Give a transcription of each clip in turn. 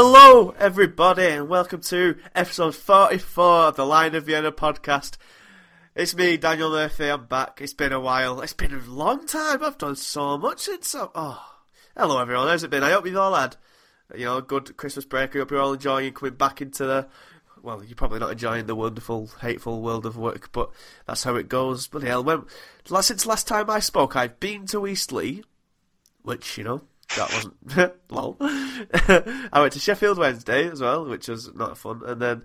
Hello, everybody, and welcome to episode 44 of the Lion of Vienna podcast. It's me, Daniel Murphy. I'm back. It's been a while. It's been a long time. I've done so much since. I... Oh, hello, everyone. How's it been? I hope you've all had, you know, a good Christmas break. I hope you're all enjoying coming back into the. Well, you're probably not enjoying the wonderful, hateful world of work, but that's how it goes. Bloody hell. When, since last time I spoke, I've been to Eastleigh, which, you know, that wasn't lol. I went to Sheffield Wednesday as well, which was not fun, and then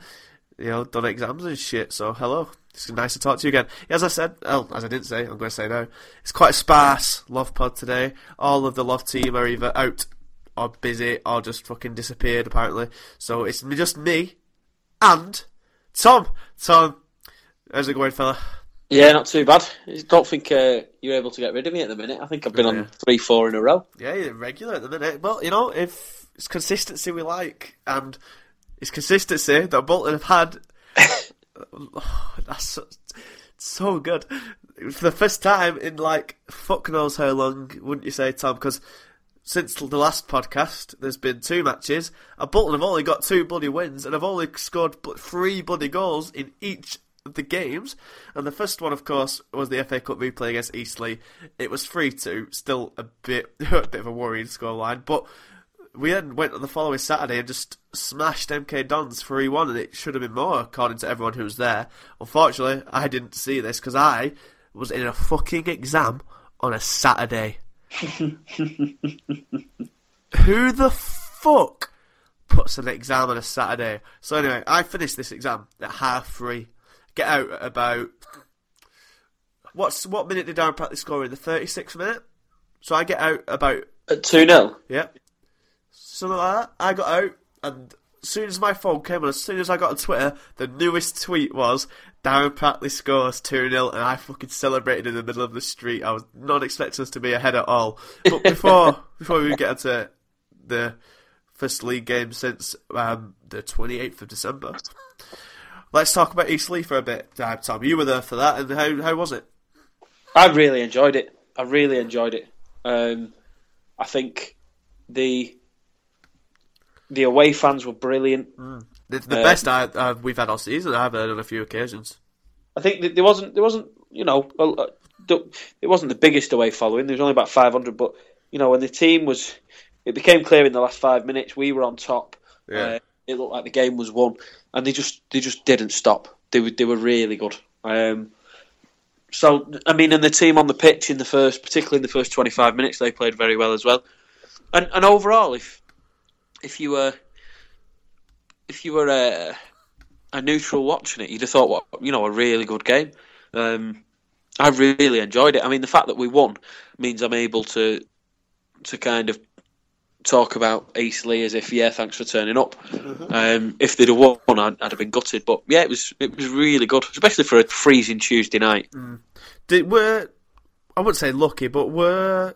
you know done exams and shit. So hello, it's nice to talk to you again. As I said, oh, as I didn't say, I'm going to say now. It's quite a sparse love pod today. All of the love team are either out or busy or just fucking disappeared apparently. So it's just me and Tom. Tom, how's it going, fella? Yeah, not too bad. I don't think uh, you're able to get rid of me at the minute. I think I've been Yeah. on three, four in a row. Yeah, you're regular at the minute. Well, you know, if it's consistency we like, and it's consistency that Bolton have had. that's so, so good. For the first time in like fuck knows how long, wouldn't you say, Tom? Because since the last podcast, there's been two matches, and Bolton have only got two bloody wins, and have only scored three bloody goals in each the games. And the first one, of course, was the FA Cup replay against Eastleigh. It was 3 2, still a bit, a bit of a worrying scoreline, but we then went on the following Saturday and just smashed MK Dons 3 1, and it should have been more, according to everyone who was there. Unfortunately, I didn't see this because I was in a fucking exam on a Saturday. Who the fuck puts an exam on a Saturday? So anyway, I finished this exam at half three. Get out at about what's what minute did Darren Pratley score in the thirty sixth minute? So I get out about At 2 0. Yep. Something like that. I got out, and as soon as my phone came on, as soon as I got on Twitter, the newest tweet was Darren Pratley scores 2 0, and I fucking celebrated in the middle of the street. I was not expecting us to be ahead at all. But before before we get into the first league game since um, the 28th of December, let's talk about Eastleigh for a bit. Uh, Tom, you were there for that, and how, how was it? I really enjoyed it. I really enjoyed it. Um, I think the the away fans were brilliant. The, the Uh, best I, uh, we've had all season, I've heard on a few occasions. I think there wasn't there wasn't you know a- a- the- it wasn't the biggest away following. There was only about five hundred, but you know when the team was, it became clear in the last five minutes we were on top. Yeah. Uh, it looked like the game was won, and they just they just didn't stop. They were they were really good. Um, so I mean, and the team on the pitch in the first, particularly in the first twenty five minutes, they played very well as well. And and overall, if if you were if you were a, a neutral watching it, you'd have thought, what you know, a really good game. Um, I really enjoyed it. I mean, the fact that we won means I'm able to to kind of talk about Eastleigh as if, yeah, thanks for turning up. Um, if they'd have won, I'd, I'd have been gutted. But yeah, it was it was really good, especially for a freezing Tuesday night. Did were I wouldn't say lucky, but were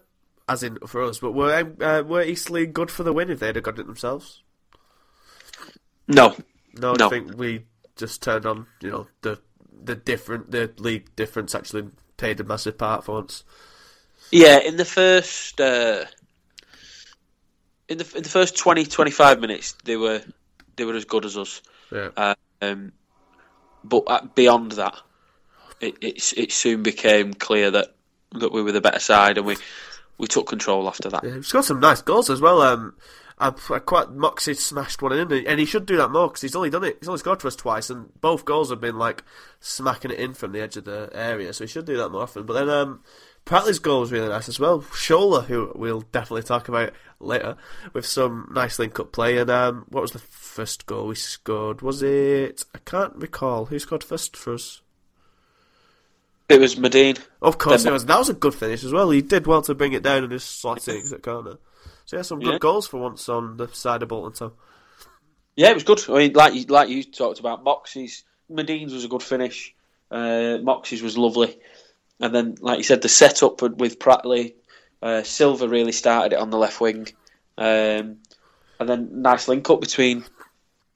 as in for us, but were uh, were Eastleigh good for the win if they'd have got it themselves? No, No, I think we just turned on. You know the the different the league difference actually played a massive part for once. Yeah, in the first uh, in the in the first 20, 25 minutes, they were they were as good as us. Yeah. Um, but beyond that, it, it it soon became clear that that we were the better side, and we we took control after that. Yeah, he's got some nice goals as well. Um, I, I quite Moxey smashed one in, and he should do that more because he's only done it. He's only scored for us twice, and both goals have been like smacking it in from the edge of the area. So he should do that more often. But then um, Pratley's goal was really nice as well. Shola, who we'll definitely talk about later, with some nice link-up play. And um, what was the first goal we scored? Was it? I can't recall who scored first for us. It was Madine. Of course, Then- it was. That was a good finish as well. He did well to bring it down and just slot it at corner. So yeah, some good Yeah. goals for once on the side of Bolton. So Yeah, it was good. I mean, like you, like you talked about, Moxey's Madine's was a good finish. Uh, Moxey's was lovely, and then, like you said, the setup with Pratley, uh, Silva really started it on the left wing, um, and then nice link up between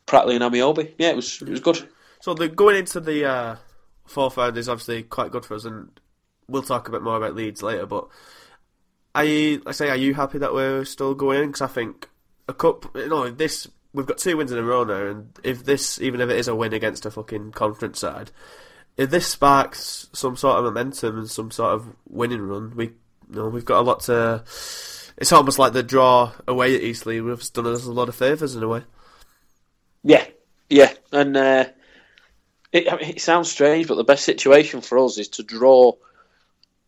Pratley and Ameobi. Yeah, it was it was good. So the going into the uh, fourth round is obviously quite good for us, and we'll talk a bit more about Leeds later. But are you, I say, are you happy that we're still going in? Because I think a cup, you know, this we've got two wins in a row now, and if this, even if it is a win against a fucking conference side, if this sparks some sort of momentum and some sort of winning run, we, you know, we've got a lot to. It's almost like the draw away at Eastleigh We've done us a lot of favours in a way. Yeah, yeah, and uh, it, I mean, it sounds strange, but the best situation for us is to draw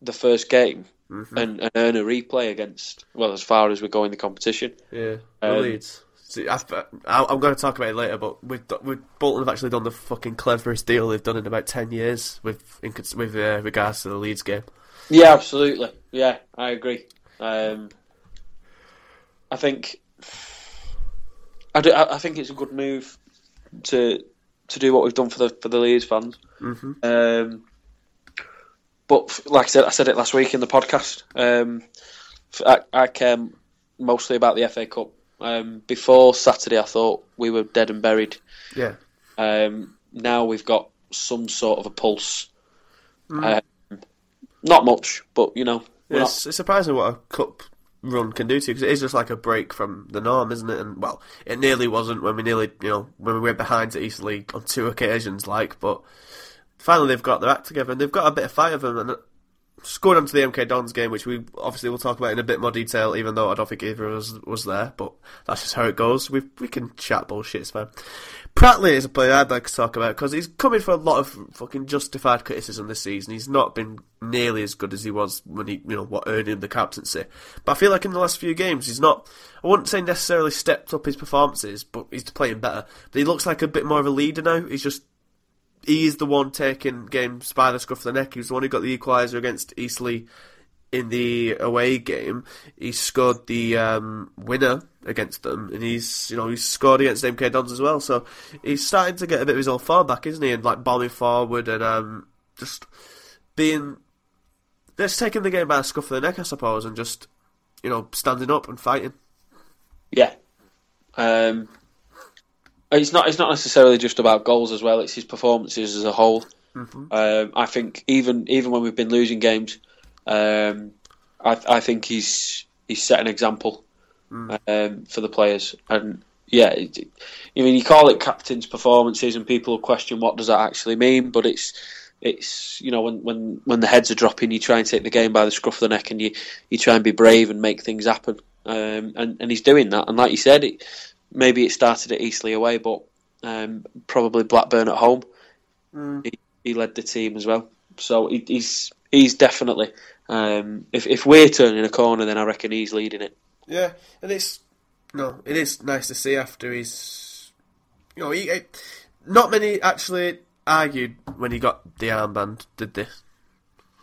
the first game Mm-hmm. and, and earn a replay against. Well, as far as we go in the competition. Yeah, Um, Leeds. See, I, am going to talk about it later, but we've, we've Bolton have actually done the fucking cleverest deal they've done in about ten years with in, with uh, regards to the Leeds game. Yeah, absolutely. Yeah, I agree. Um, I think I, do, I I think it's a good move to to do what we've done for the for the Leeds fans. Mm-hmm. Um, but like I said, I said it last week in the podcast. Um, I, I care mostly about the FA Cup. Um, before Saturday, I thought we were dead and buried. Yeah, Um, now we've got some sort of a pulse. Um, not much, but you know, we're not- it's, it's surprising what a cup run can do to you because it is just like a break from the norm, isn't it? And well, it nearly wasn't when we nearly, you know, when we went behind at Eastleigh on two occasions, like, but finally they've got their act together and they've got a bit of fight of them and scored onto the MK Dons game, which we obviously will talk about in a bit more detail, even though I don't think either of us was there, but that's just how it goes. We we can chat bullshit, it's fine. Pratley is a player I'd like to talk about because he's coming for a lot of fucking justified criticism this season. He's not been nearly as good as he was when he, you know, what earned him the captaincy. But I feel like in the last few games, he's not. I wouldn't say necessarily stepped up his performances, but he's playing better. But he looks like a bit more of a leader now. He's just he's the one taking games by the scruff of the neck. He was the one who got the equaliser against Eastleigh in the away game. He scored the um, winner against them, and he's you know he's scored against MK Dons as well. So he's starting to get a bit of his old form back, isn't he? And like bombing forward and um, just being just taking the game by the scruff of the neck, I suppose, and just you know standing up and fighting. Yeah. Um, it's not. It's not necessarily just about goals as well. It's his performances as a whole. Um, I think even even when we've been losing games, um, I, I think he's he's set an example um, for the players. And yeah, it, I mean, you call it captain's performances, and people will question what does that actually mean. But it's it's you know when when when the heads are dropping, you try and take the game by the scruff of the neck, and you you try and be brave and make things happen. Um, and and he's doing that. And like you said, it, maybe it started at Eastleigh away, but um, probably Blackburn at home. He, he led the team as well, so he, he's he's definitely. Um, if if we're turning a corner, then I reckon he's leading it. Yeah, and it's no, it is nice to see after he's, you know, he, not many actually argued when he got the armband, did they?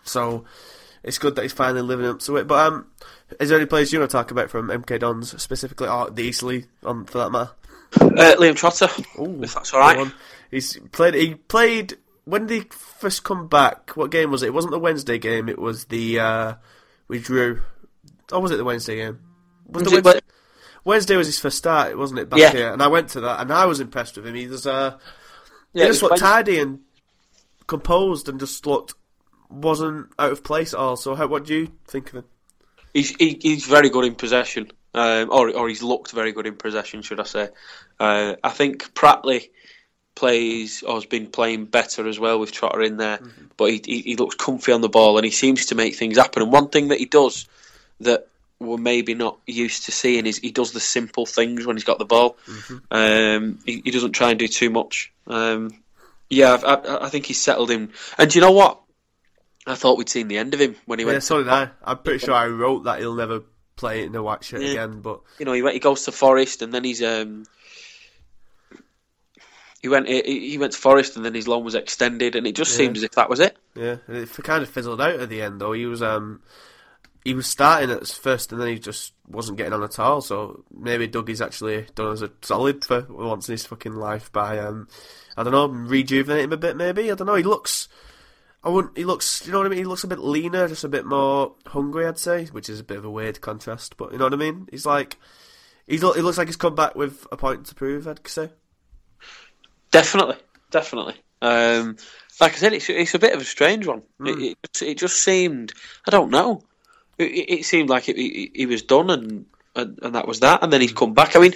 So it's good that he's finally living up to it. But um, is there any players you want to talk about from MK Dons specifically, or the Eastleigh, on for that matter? Uh, Liam Trotter, Ooh, if that's all right. He's played. He played. When did he first come back? What game was it? It wasn't the Wednesday game. It was the uh, we drew. Or was it the Wednesday game? Was the Wednesday, Wednesday was his first start, wasn't it? Back Yeah. here, and I went to that, and I was impressed with him. He was uh, Yeah, he just looked Wednesday. tidy and composed, and just looked wasn't out of place at all. So, how, what do you think of him? He's he, he's very good in possession, um, or or he's looked very good in possession, should I say? Uh, I think Pratley plays or has been playing better as well with Trotter in there, but he, he he looks comfy on the ball and he seems to make things happen. And one thing that he does that we're maybe not used to seeing is he does the simple things when he's got the ball. Um, he, he doesn't try and do too much. Um, yeah, I, I, I think he's settled in. And do you know what? I thought we'd seen the end of him when he Yeah, went. so did I. I'm pretty sure I wrote that he'll never play in a white shirt Yeah. again, but you know, he went, he goes to Forest, and then he's um, he went he, he went to Forest, and then his loan was extended, and it just Yeah. seemed as if that was it. Yeah, and it kind of fizzled out at the end though. He was um he was starting at first, and then he just wasn't getting on at all. So maybe Dougie's actually done us a solid for once in his fucking life by um I don't know rejuvenating him a bit. Maybe I don't know. He looks. I wouldn't. He looks. You know what I mean. He looks a bit leaner, just a bit more hungry. I'd say, which is a bit of a weird contrast, but you know what I mean. He's like. He's, he looks like he's come back with a point to prove. I'd say. Definitely, definitely. Um, like I said, it's it's a bit of a strange one. It, it it just seemed I don't know. It, it seemed like it, he, he was done and, and and that was that, and then he's come back. I mean,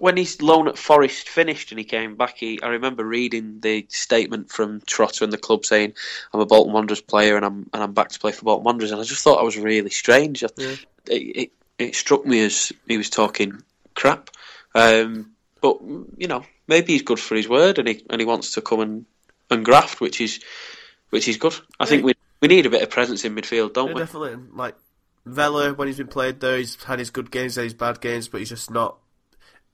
when his loan at Forest finished and he came back, he, I remember reading the statement from Trotter and the club saying, "I'm a Bolton Wanderers player and I'm and I'm back to play for Bolton Wanderers," and I just thought that was really strange. Yeah. It, it, it struck me as he was talking crap, um, but you know maybe he's good for his word and he and he wants to come and, and graft, which is which is good. I think we we need a bit of presence in midfield, don't Yeah, we? definitely. Like Vela, when he's been played there, he's had his good games, had his bad games, but he's just not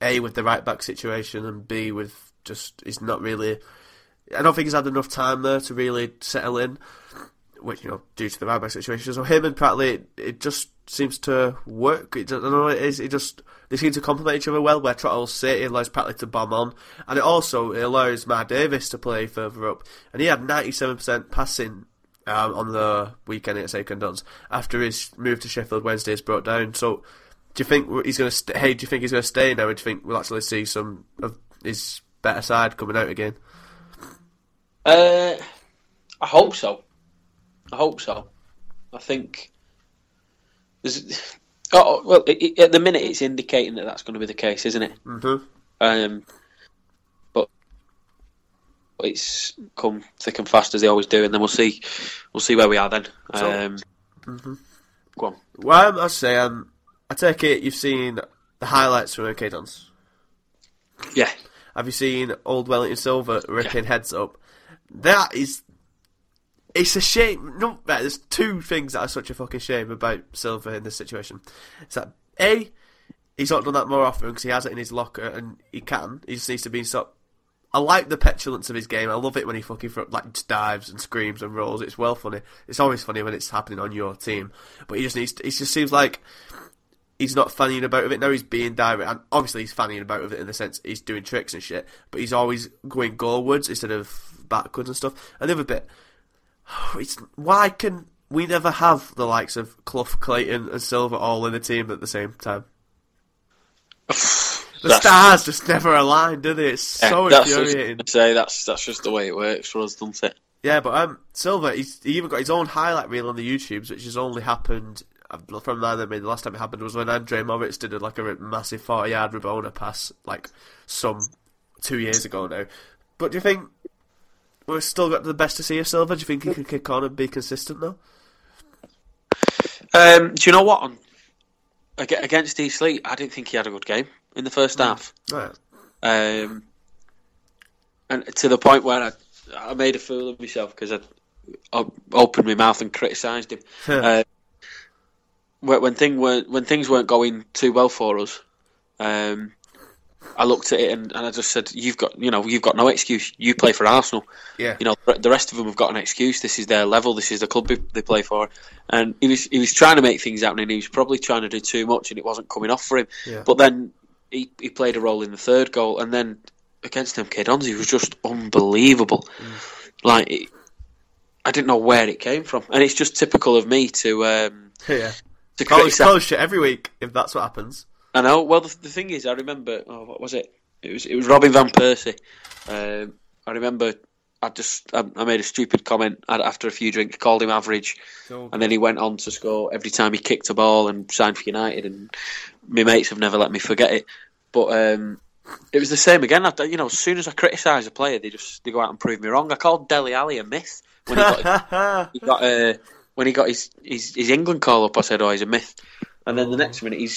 a with the right back situation, and b with just he's not really. I don't think he's had enough time there to really settle in, which you know due to the right back situation. So him and Pratley, it, it just seems to work. It, I don't know it is. It just they seem to complement each other well. Where Trotter will sit, it allows Pratley to bomb on, and it also it allows Mark Davies to play further up, and he had ninety seven percent passing um, on the weekend at St Duns after his move to Sheffield Wednesday is brought down. So, do you think he's going to? St- hey, do you think he's going to stay now? Or do you think we'll actually see some of his better side coming out again? Uh, I hope so. I hope so. I think there's. Oh well, it, it- at the minute it's indicating that that's going to be the case, isn't it? Mm-hmm. Um, but it's come thick and fast as they always do, and then we'll see. We'll see where we are then. So- Um, Go on. Well, I say, um, I take it you've seen the highlights from MK Dons. Yeah. Have you seen Old Wellington Silva ripping heads up? That is. It's a shame. No, there's two things that are such a fucking shame about Silva in this situation. It's that A, he's not done that more often because he has it in his locker and he can. He just needs to be stopped. I like the petulance of his game. I love it when he fucking like dives and screams and rolls. It's well funny. It's always funny when it's happening on your team. But he just needs. To, it just seems like he's not fannying about with it. Now he's being direct, and obviously he's fannying about with it in the sense he's doing tricks and shit. But he's always going goalwards instead of backwards and stuff. And the bit, it's why can we never have the likes of Clough, Clayton, and Silva all in the team at the same time? The That's- stars just never align, do they? It's so that's infuriating. Say that's that's just the way it works for us, doesn't it? Yeah, but um, Silva, he's he even got his own highlight reel on the YouTubes, which has only happened from that. I mean, the last time it happened was when Andre Moritz did a, like a massive forty-yard Rabona pass, like some two years ago now. But do you think we've still got the best to see of Silva? Do you think he can kick on and be consistent though? Um, do you know what? Against East League, I didn't think he had a good game in the first half. Right. Um, and to the point where I, I made a fool of myself because I, I opened my mouth and criticised him. uh, when, when thing weren't when things weren't going too well for us, um, I looked at it and, and I just said, "You've got you know you've got no excuse. You play for Arsenal. Yeah. You know the- rest of them have got an excuse. This is their level. This is the club they- play for." And he was he was trying to make things happen, and he was probably trying to do too much, and it wasn't coming off for him. Yeah. But then he he played a role in the third goal, and then against MK Dons, he was just unbelievable. Like it, I didn't know where it came from, and it's just typical of me to um, yeah. To criticise. call shit every week if that's what happens. I know. Well, the, the thing is, I remember. Oh, what was it? It was it was Robin van Persie. Um, I remember. I just I, I made a stupid comment after a few drinks, called him average, and then he went on to score every time he kicked a ball and signed for United. And my mates have never let me forget it. But um, it was the same again. I, you know, as soon as I criticise a player, they just they go out and prove me wrong. I called Dele Alli a myth when he got he got uh, when he got his, his his England call up. I said, "Oh, he's a myth," and then the next minute he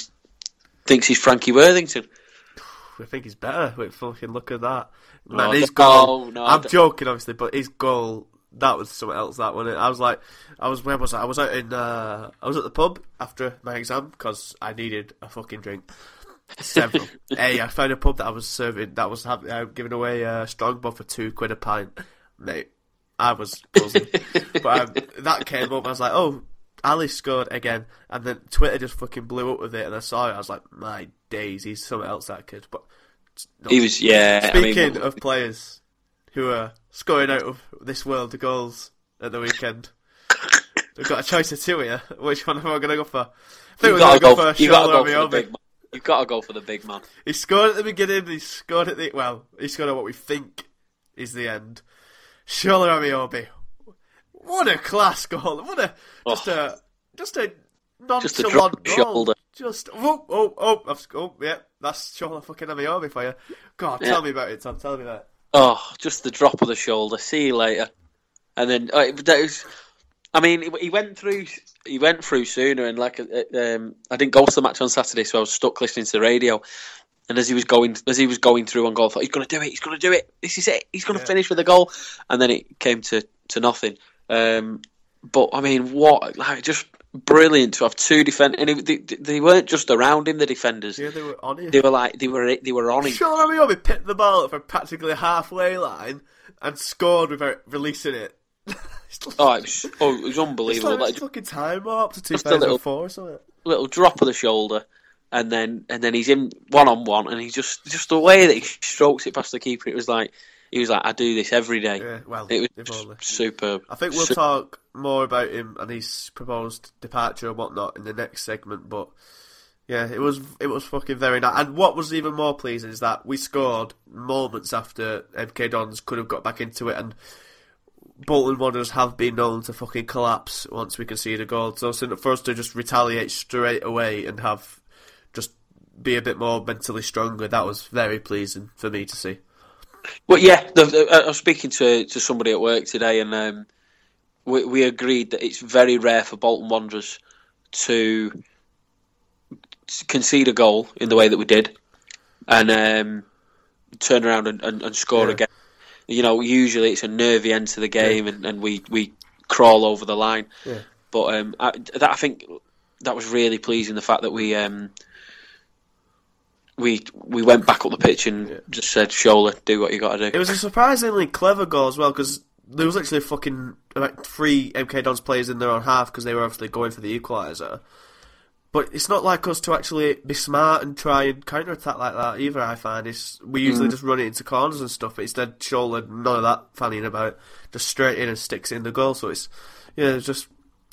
thinks he's Frankie Worthington. I think he's better. Wait, fucking look at that. No, Man, his no, goal. no, I'm joking, obviously, but his goal. That was something else. That one. I was like, I was where was I? I was out in. Uh, I was at the pub after my exam because I needed a fucking drink. Several. hey, I found a pub that I was serving. That was having, uh, giving away a uh, Strongbow for two quid a pint, mate. I was buzzing. but um, that came up. I was like, oh, Alli scored again, and then Twitter just fucking blew up with it, and I saw it. I was like, my days, he's something else. That kid, but no. He was, yeah. I mean, Speaking of players who are scoring out of this world of goals at the weekend, we've got a choice of two here. Which one am I going to go for? I think we're got going to go, go for you got to go for the big man. You've got to go for the big man. He scored at the beginning. He scored at the well. He scored at what we think is the end. Shola Ameobi. What a class goal! What a just a just a Just a nonchalant goal. Just oh oh oh, I've, oh yeah, that's Shola fucking Ameobi for you. God, Yeah. tell me about it, Tom. Tell me about it. Oh, just the drop of the shoulder. See you later. And then uh, that was, I mean, he- he went through. He went through sooner, and like, uh, um, I didn't go to the match on Saturday, so I was stuck listening to the radio. And as he was going, as he was going through on goal, I thought he's going to do it. He's going to do it. This is it. He's going to Yeah. finish with a goal. And then it came to to nothing. Um, but I mean, what like just brilliant to have two defend. And it, they, they weren't just around him, the defenders. Yeah, they were on it. They were like they were they were on him. Shola Ameobi picked the ball up from practically halfway line and scored without releasing it. Oh, it was, oh, it was It's unbelievable. like Like, it's fucking time warp to a little- 2004 or something. little drop of the shoulder, and then and then he's in one on one, and he just just the way that he strokes it past the keeper, it was like he was like, I do this every day. Yeah, well, It was if just only. superb. I think we'll talk more about him and his proposed departure and whatnot in the next segment, but yeah, it was it was fucking very nice. And what was even more pleasing is that we scored moments after MK Dons could have got back into it, and Bolton Wanderers have been known to fucking collapse once we concede a goal. So for us to just retaliate straight away and have be a bit more mentally stronger, that was very pleasing for me to see. Well, yeah, the, the, I was speaking to to somebody at work today, and um, we we agreed that it's very rare for Bolton Wanderers to concede a goal in the way that we did, and um, turn around and, and, and score Yeah. again. You know, usually it's a nervy end to the game, and, and we, we crawl over the line. Yeah. But um, I, that I think that was really pleasing. The fact that we um, we we went back up the pitch and Yeah. just said, "Shola, do what you got to do." It was a surprisingly clever goal as well because there was actually fucking about three MK Dons players in their own half because they were obviously going for the equaliser. But it's not like us to actually be smart and try and counter attack like that either. I find it's we usually mm. just run it into corners and stuff. But instead, Shola none of that fanning about, just straight in and sticks it in the goal. So it's yeah, it's just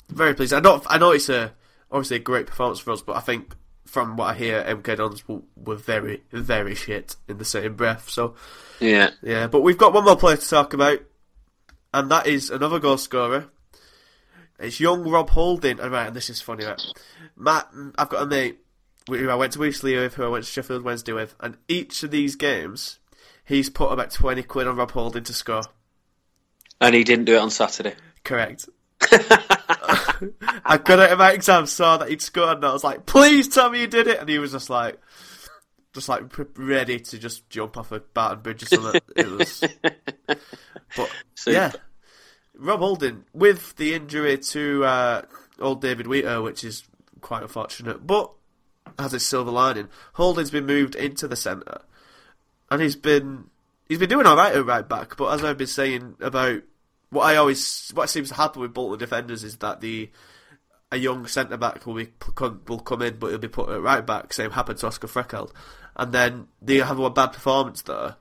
very pleased. I know I know it's a obviously a great performance for us, but I think from what I hear, MK Dons were, very very shit in the same breath. So Yeah, yeah, but we've got one more player to talk about, and that is another goal scorer. It's young Rob Holding, and right, and this is funny, right? Matt, I've got a mate who I went to Eastleigh with, who I went to Sheffield Wednesday with, and each of these games, he's put about 20 quid on Rob Holding to score. and he didn't do it on Saturday. Correct. I got it at my exam, saw that he'd scored, and I was like, please tell me you did it, and he was just like, just like ready to just jump off a Barton Bridge or something. it was, but Super. yeah, Rob Holding with the injury to uh, old David Wheater, which is quite unfortunate, but has a silver lining. Holding's been moved into the centre, and he's been he's been doing all right at right back. But as I've been saying about what I always what seems to happen with Bolton defenders is that the a young centre back will be will come in, but he'll be put at right back. Same happened to Oscar Threlkeld, and then they have a bad performance there,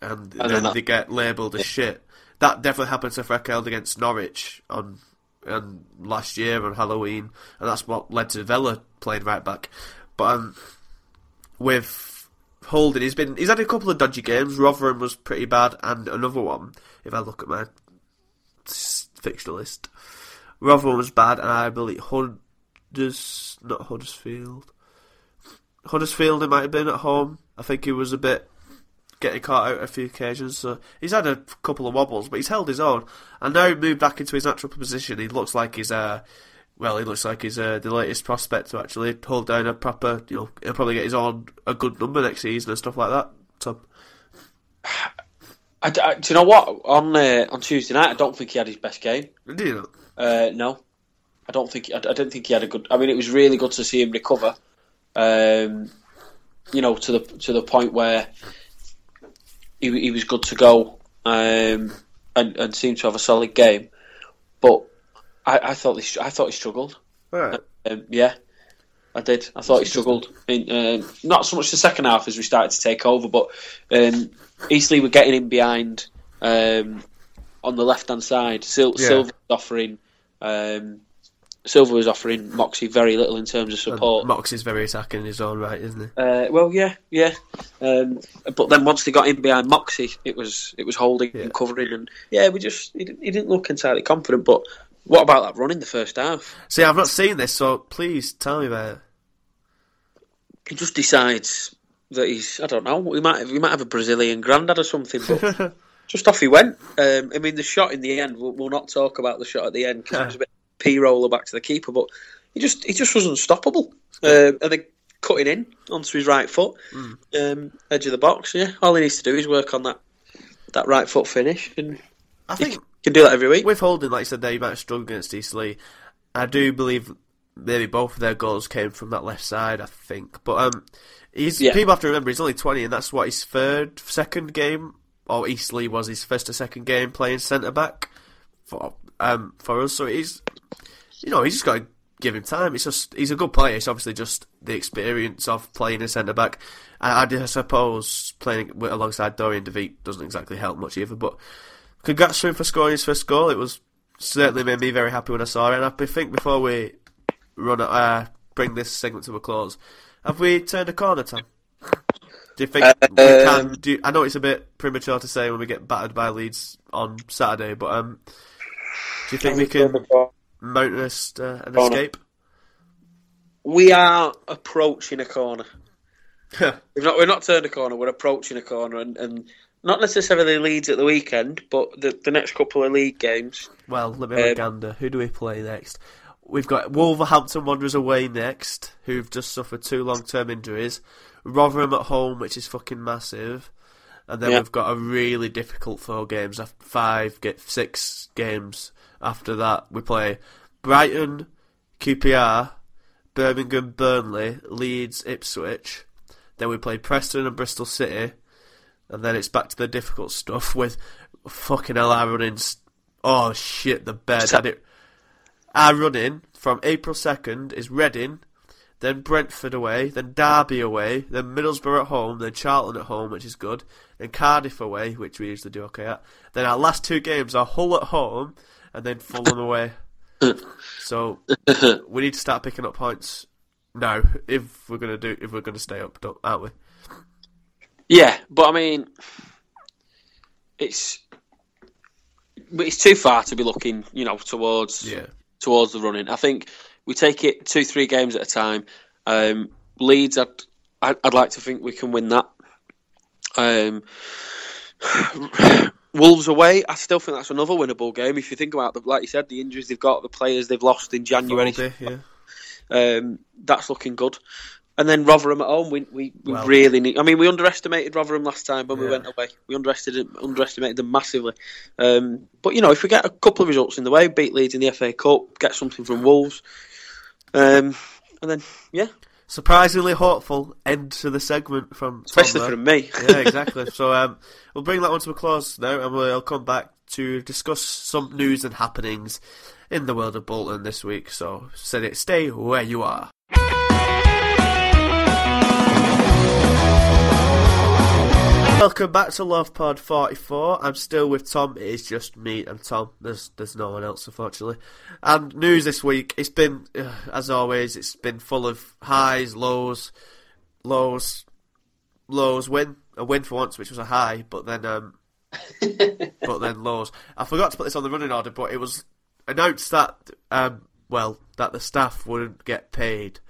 and, then that- they get labelled as shit. That definitely happened to Threlkeld against Norwich on on last year on Halloween, and that's what led to Vela playing right back. But um, with Holding, he's been he's had a couple of dodgy games. Rotherham was pretty bad, and another one. If I look at my fixture list, Rotherham was bad, and I believe Hudders not Huddersfield. Huddersfield, it might have been at home. I think he was a bit getting caught out a few occasions. So he's had a couple of wobbles, but he's held his own. And now he moved back into his natural position. He looks like he's uh, well, he looks like he's uh, the latest prospect to actually hold down a proper. You know, he'll probably get his on a good number next season and stuff like that. So I, I- do you know what? On uh, on Tuesday night, I don't think he had his best game. do you know? Uh, no, I don't think. I, I don't think he had a good. I mean, it was really good to see him recover. Um, you know, to the to the point where he he was good to go, um, and and seemed to have a solid game. But I, I thought he, I thought he struggled. Right. Um, yeah, I did. I thought he struggled. In, um not so much the second half as we started to take over, but um, Eastleigh were getting in behind um, on the left hand side. Sil- Yeah. Silva was offering. Um, Silva was offering Moxey very little in terms of support. Mox is very attacking in his own right, isn't he? Uh, well, yeah, yeah. Um, but then once they got in behind Moxey, it was it was holding Yeah. and covering, and yeah, we just he didn't, he didn't look entirely confident. But what about that run in the first half? See, I've not seen this, so please tell me about it. he just decides that he's I don't know. We might have, we might have a Brazilian granddad or something, but just off he went. Um, I mean, the shot in the end. We'll, we'll not talk about the shot at the end because it was a bit p roller back to the keeper, but he just he just was unstoppable. Um, and then cutting in onto his right foot, um, edge of the box. Yeah, all he needs to do is work on that that right foot finish, and I think can, can do that every week. with Holding, like you said, there you might have struggled against Eastleigh. I do believe maybe both of their goals came from that left side. I think, but um, he's Yeah. people have to remember he's only twenty, and that's what his third, second game, or Eastleigh was his first or second game playing centre back for um for us. So he's, you know, he's just got to give him time. It's just he's a good player. It's obviously just the experience of playing a centre back. I, I suppose playing alongside Dorian Dervite doesn't exactly help much either, but. Congrats to him for scoring his first goal. It was certainly made me very happy when I saw it. And I think before we run uh, bring this segment to a close, have we turned a corner, Tom? Do you think we can? Do you- I know it's a bit premature to say when we get battered by Leeds on Saturday, but um, do you think we can mount us uh, an Corner. escape? We are approaching a corner. We've not we're not turned a corner. We're approaching a corner, and, and not necessarily Leeds at the weekend, but the the next couple of league games. Well, let me have a Um, gander. Who do we play next? We've got Wolverhampton Wanderers away next, who've just suffered two long-term injuries. Rotherham at home, which is fucking massive, and then Yeah. we've got a really difficult four games after five, get six games after that. We play Brighton, QPR, Birmingham, Burnley, Leeds, Ipswich. Then we play Preston and Bristol City, and then it's back to the difficult stuff with fucking hell. I run in. Oh shit, the bed. I, did, I run in from April second is Reading, then Brentford away, then Derby away, then Middlesbrough at home, then Charlton at home, which is good, then Cardiff away, which we usually do okay at. Then our last two games are Hull at home, and then Fulham away. So we need to start picking up points now if we're gonna do if we're gonna stay up, don't- aren't we? Yeah, but I mean, it's but it's too far to be looking, you know, towards Yeah. towards the running. I think we take it two, three games at a time. Um, Leeds, I'd, I'd, I'd like to think we can win that. Um, Wolves away, I still think that's another winnable game. If you think about the, like you said, the injuries they've got, the players they've lost in January, Friday, yeah. um, that's looking good. And then Rotherham at home, we we, we Well- really need. I mean, we underestimated Rotherham last time when we went away. We underestimated underestimated them massively. Um, but you know, if we get a couple of results in the way, beat Leeds in the FA Cup, get something from Wolves, um, and then yeah, Surprisingly hopeful end to the segment from especially there. from me. yeah, exactly. So um, we'll bring that one to a close now, and we'll come back to discuss some news and happenings in the world of Bolton this week. So, said it, stay where you are. Welcome back to Love Pod 44. I'm still with Tom. It is just me and Tom. There's there's no one else, unfortunately. And news this week. It's been, uh, as always, it's been full of highs, lows, lows, lows. Win a win for once, which was a high, but then um, but then lows. I forgot to put this on the running order, but it was announced that um, well, that the staff wouldn't get paid,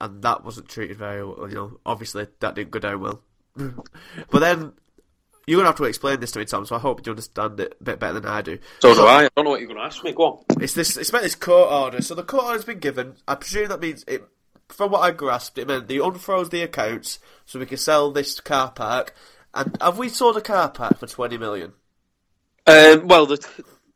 and that wasn't treated very well. You know, obviously that didn't go down well. But then you're gonna have to explain this to me, Tom. So I hope you understand it a bit better than I do. So do I. I don't know what you're going to ask me. Go on. It's this. It's about this court order. So the court order's been given. I presume that means it. From what I grasped, it meant they unfroze the accounts so we can sell this car park. And have we sold a car park for twenty million? Um, well, the,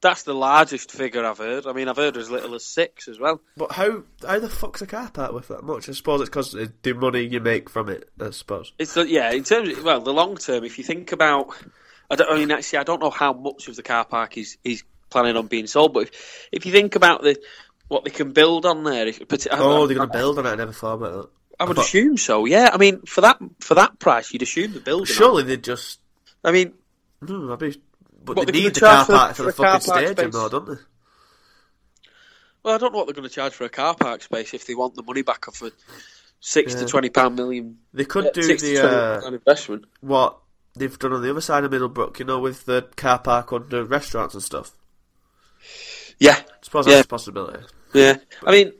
that's the largest figure I've heard. I mean, I've heard as little as six as well. But how how the fuck's a car park worth that much? I suppose it's because the money you make from it. I suppose. It's the, yeah, in terms of well, the long term. If you think about, I don't I mean actually, I don't know how much of the car park is is planning on being sold, but if, if you think about the what they can build on there, if, Oh, I, they're going to build on it. I never thought about that. I would I thought- assume so. Yeah, I mean for that for that price, you'd assume the building. Surely they'd just. I mean, Hmm, I'd be, but What, they they're need the car park for, for the fucking stadium, though, don't they? well, I don't know what they're going to charge for a car park space if they want the money back off a six Yeah. to twenty pound million. They could yeah, do six the 20 uh, investment. what they've done on the other side of Middlebrook, you know, with the car park under restaurants and stuff. Yeah, I suppose Yeah. that's a possibility. Yeah, I mean,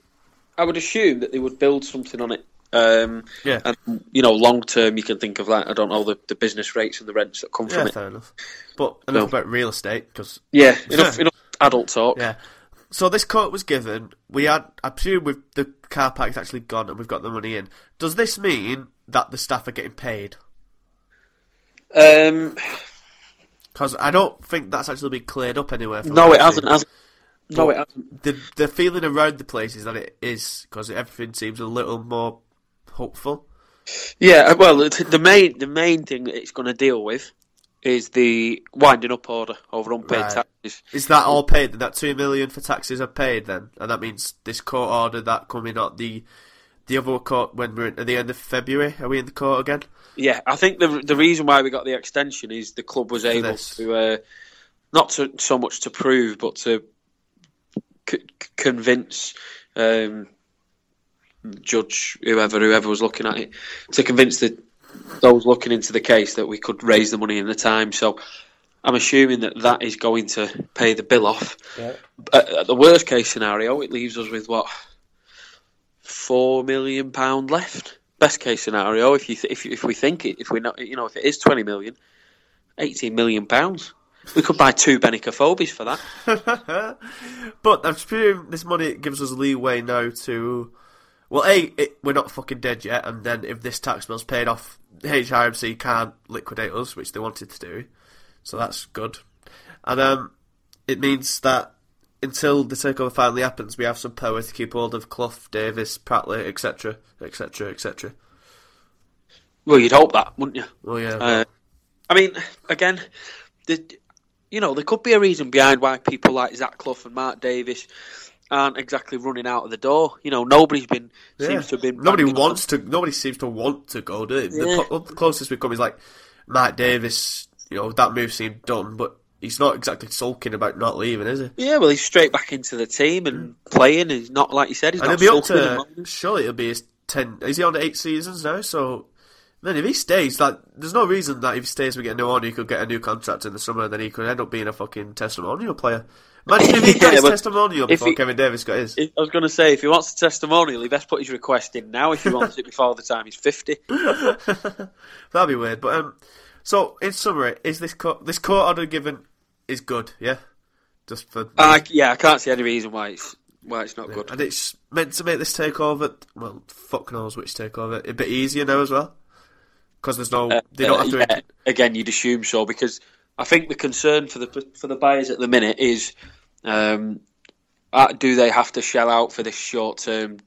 I would assume that they would build something on it Um, Yeah. and you know, long term, you can think of like I don't know the, the business rates and the rents that come Yeah, from it. fair enough. But enough No. about real estate because Yeah, enough enough adult talk. yeah. So this quote was given. We had, I presume, with the car park's actually gone and we've got the money in. Does this mean that the staff are getting paid? Um, Because I don't think that's actually been cleared up anywhere. no, it hasn't. hasn't. No, it hasn't. The the feeling around the place is that it is because everything seems a little more hopeful. Yeah, uh, well, the main the main thing that it's going to deal with is the winding up order over unpaid Right. taxes. Is that all paid? That two million for taxes are paid then, and that means this court order that coming up the the other court when we're at the end of February. Are we in the court again? Yeah, I think the the reason why we got the extension is the club was able this. to uh, not to, so much to prove, but to c- convince um, judge whoever whoever was looking at it to convince the those looking into the case that we could raise the money in the time. So I'm assuming that that is going to pay the bill off. At, at the worst case scenario, it leaves us with what four million pound left. Best case scenario, if you th- if if we think it, if we not, you know, if it is twenty million, eighteen million pounds, we could buy two Benik Afobes for that. but I'm assuming this money gives us leeway now to. Well, A, it, we're not fucking dead yet, and then if this tax bill's paid off, HRMC can't liquidate us, which they wanted to do. So that's good. And um, it means that until the takeover finally happens, we have some power to keep hold of Clough, Davis, Pratley, etc., etc., etc. Well, you'd hope that, wouldn't you? Oh yeah, Uh, I mean, again, the, you know, there could be a reason behind why people like Zach Clough and Mark Davies aren't exactly running out of the door. You know, nobody's been Yeah. seems to have been Nobody wants to. Nobody seems to want to go. Do they? Yeah. The, the closest we've come is like Mark Davies. You know that move seemed done, but he's not exactly sulking about not leaving, is he? Yeah, well, he's straight back into the team and playing. He's not like you said. He's And not he'll be up to. Surely it'll be his ten. Is he on eight seasons now? So. Then if he stays, like, there's no reason that if he stays, we get a new on. He could get a new contract in the summer, and then he could end up being a fucking testimonial player. Imagine if he got Yeah, his testimonial before he- Kevin Davies got his. I was going to say, if he wants a testimonial, he best put his request in now. If he wants it before the time he's fifty. That'd be weird. But um, so in summary, is this court this court order given is good? Yeah, just for I, yeah, I can't see any reason why it's why it's not good. and it's meant to make this takeover. Well, fuck knows which takeover a bit easier now as well, because there's no they don't Uh, have to. yeah, again, you'd assume so because I think the concern for the for the buyers at the minute is, um, uh, do they have to shell out for this short term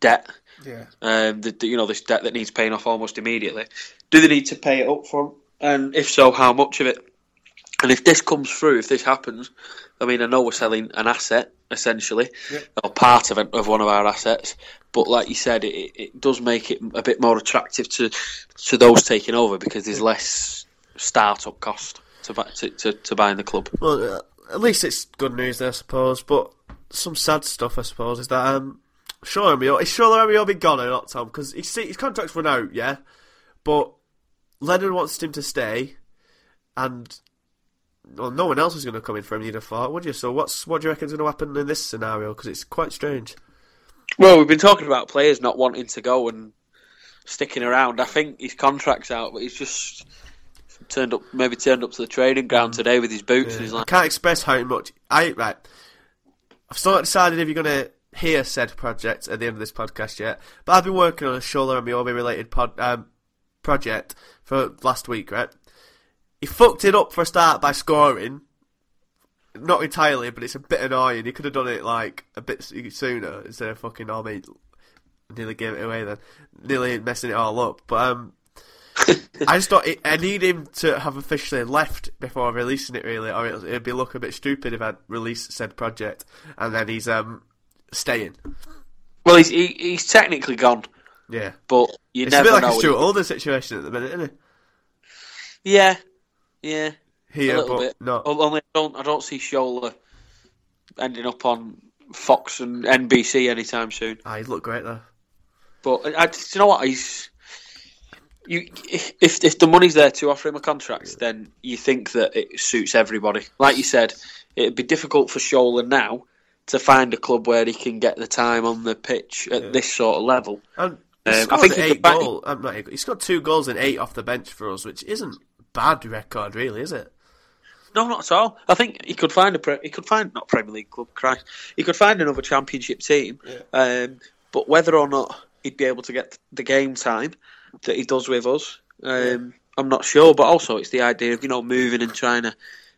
debt? Yeah. Um, the, the- you know this debt that needs paying off almost immediately. Do they need to pay it up front? And if so, how much of it? And if this comes through, if this happens, I mean, I know we're selling an asset essentially, or part of, of one of our assets. But like you said, it, it does make it a bit more attractive to to those taking over because there's less startup cost to buy, to, to, to buying the club. Well, uh, at least it's good news, I suppose. But some sad stuff, I suppose, is that um, Sean Romeo is Sean Romeo be gone or not, Tom? Because his his contract's run out, yeah. But Lennon wants him to stay, and well, no one else is going to come in for him. You'd have thought, would you? So what's what do you reckon is going to happen in this scenario? Because it's quite strange. Well, we've been talking about players not wanting to go and sticking around. I think his contract's out, but he's just turned up, maybe turned up to the training ground today with his boots, and he's I can't express how much I right. I've still not decided if you're going to hear said project at the end of this podcast yet, but I've been working on a Shola Ameobi related pod, um, project for last week, right? He fucked it up for a start by scoring. Not entirely, but it's a bit annoying. He could have done it like a bit sooner instead of fucking oh mate, nearly gave it away then, nearly messing it all up. But um, I just don't. I need him to have officially left before releasing it, really, or it'd be look a bit stupid if I'd release said project and then he's um staying. well, he's he, he's technically gone, Yeah, but you know it's a bit like a Stuart Holden situation at the minute, isn't it? yeah, yeah, Here, but bit. not. Only I don't I don't see Shola ending up on Fox and NBC anytime soon. Ah, he'd look great though. But I, I, do you know what? He's you if if the money's there to offer him a contract, then you think that it suits everybody. Like you said, it'd be difficult for Shola now to find a club where he can get the time on the pitch at this sort of level. And Um, I think eight back- goals. Um, not he's got two goals and eight off the bench for us, which isn't bad record, really, is it? No, not at all. I think he could find a pre- he could find not Premier League club. Christ, he could find another Championship team. Um, but whether or not he'd be able to get the game time that he does with us, um, I'm not sure. But also, it's the idea of you know moving and trying to